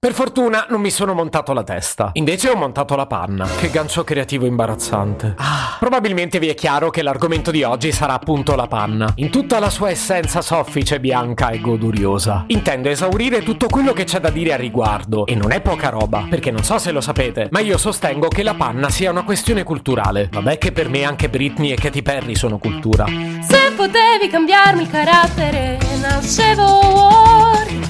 Per fortuna non mi sono montato la testa, invece ho montato la panna. Che gancio creativo imbarazzante. Ah, probabilmente vi è chiaro che l'argomento di oggi sarà appunto la panna, in tutta la sua essenza soffice, bianca e goduriosa. Intendo esaurire tutto quello che c'è da dire a riguardo, e non è poca roba, perché non so se lo sapete, ma io sostengo che la panna sia una questione culturale. Vabbè che per me anche Britney e Katy Perry sono cultura. Se potevi cambiarmi il carattere, nascevo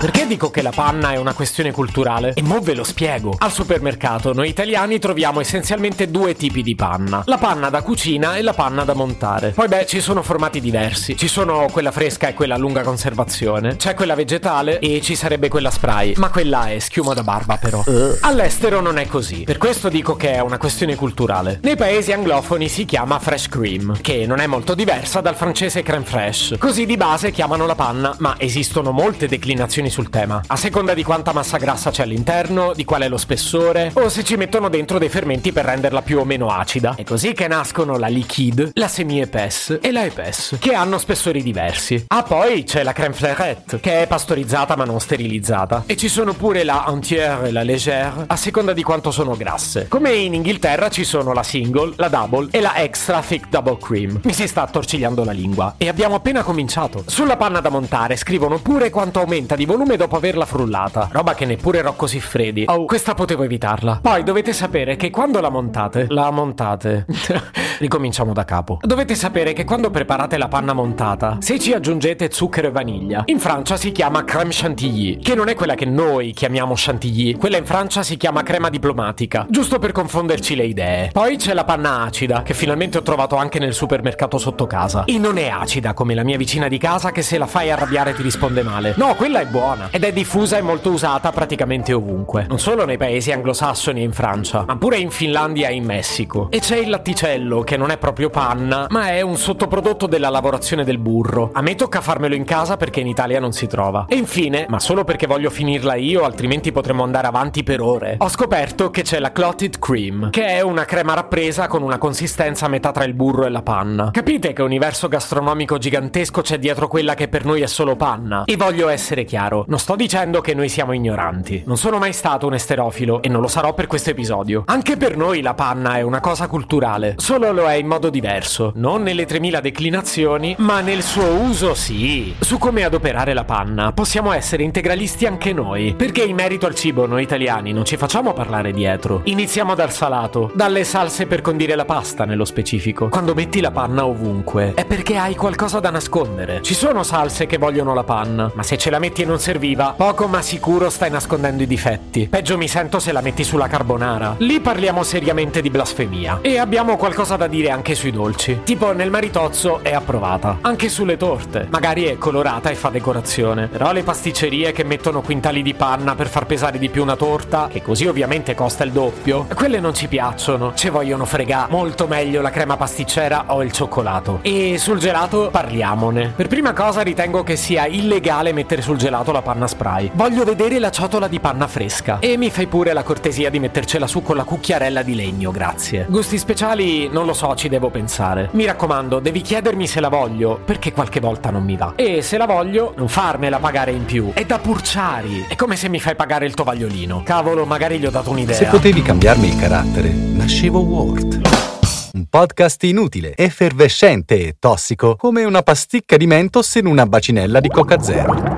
Perché dico che la panna è una questione culturale? E mo ve lo spiego. Al supermercato noi italiani troviamo essenzialmente due tipi di panna. La panna da cucina e la panna da montare. Poi beh, ci sono formati diversi. Ci sono quella fresca e quella a lunga conservazione. C'è quella vegetale e ci sarebbe quella spray. Ma quella è schiuma da barba però. Uh. All'estero non è così. Per questo dico che è una questione culturale. Nei paesi anglofoni si chiama fresh cream, che non è molto diversa dal francese crème fraîche. Così di base chiamano la panna, ma esistono molte declinazioni opinioni sul tema, a seconda di quanta massa grassa c'è all'interno, di qual è lo spessore, o se ci mettono dentro dei fermenti per renderla più o meno acida. È così che nascono la liquide, la semi-épaisse e la épaisse, che hanno spessori diversi. Ah, poi c'è la crème fleurette, che è pastorizzata ma non sterilizzata. E ci sono pure la entière e la légère, a seconda di quanto sono grasse. Come in Inghilterra ci sono la single, la double e la extra thick double cream. Mi si sta attorcigliando la lingua. E abbiamo appena cominciato. Sulla panna da montare scrivono pure quanto aumenta di volume volume dopo averla frullata. Roba che neppure Rocco Siffredi. Oh, questa potevo evitarla. Poi dovete sapere che quando la montate, la montate. Ricominciamo da capo. Dovete sapere che quando preparate la panna montata, se ci aggiungete zucchero e vaniglia, in Francia si chiama crème chantilly, che non è quella che noi chiamiamo chantilly, quella in Francia si chiama crema diplomatica, giusto per confonderci le idee. Poi c'è la panna acida, che finalmente ho trovato anche nel supermercato sotto casa. E non è acida come la mia vicina di casa che se la fai arrabbiare ti risponde male. No, quella è buona buona ed è diffusa e molto usata praticamente ovunque. Non solo nei paesi anglosassoni e in Francia, ma pure in Finlandia e in Messico. E c'è il latticello, che non è proprio panna, ma è un sottoprodotto della lavorazione del burro. A me tocca farmelo in casa perché in Italia non si trova. E infine, ma solo perché voglio finirla io, altrimenti potremmo andare avanti per ore, ho scoperto che c'è la clotted cream, che è una crema rappresa con una consistenza a metà tra il burro e la panna. Capite che universo gastronomico gigantesco c'è dietro quella che per noi è solo panna? E voglio essere chiaro chiaro, non sto dicendo che noi siamo ignoranti. Non sono mai stato un esterofilo e non lo sarò per questo episodio. Anche per noi la panna è una cosa culturale, solo lo è in modo diverso. Non nelle 3000 declinazioni, ma nel suo uso sì. Su come adoperare la panna possiamo essere integralisti anche noi, perché in merito al cibo noi italiani non ci facciamo parlare dietro. Iniziamo dal salato, dalle salse per condire la pasta nello specifico. Quando metti la panna ovunque, è perché hai qualcosa da nascondere. Ci sono salse che vogliono la panna, ma se ce la metti e non serviva, poco ma sicuro stai nascondendo i difetti. Peggio mi sento se la metti sulla carbonara. Lì parliamo seriamente di blasfemia. E abbiamo qualcosa da dire anche sui dolci. Tipo nel maritozzo è approvata. Anche sulle torte. Magari è colorata e fa decorazione. Però le pasticcerie che mettono quintali di panna per far pesare di più una torta, che così ovviamente costa il doppio, quelle non ci piacciono. Ci vogliono fregare molto meglio la crema pasticcera o il cioccolato. E sul gelato parliamone. Per prima cosa ritengo che sia illegale mettere sul gelato la la panna spray. Voglio vedere la ciotola di panna fresca. E mi fai pure la cortesia di mettercela su con la cucchiarella di legno, grazie. Gusti speciali, non lo so, ci devo pensare. Mi raccomando, devi chiedermi se la voglio, perché qualche volta non mi va. E se la voglio, non farmela pagare in più. È da purciari. È come se mi fai pagare il tovagliolino. Cavolo, magari gli ho dato un'idea. Se potevi cambiarmi il carattere, nascevo Ward. Un podcast inutile, effervescente e tossico, come una pasticca di mentos in una bacinella di Coca Zero.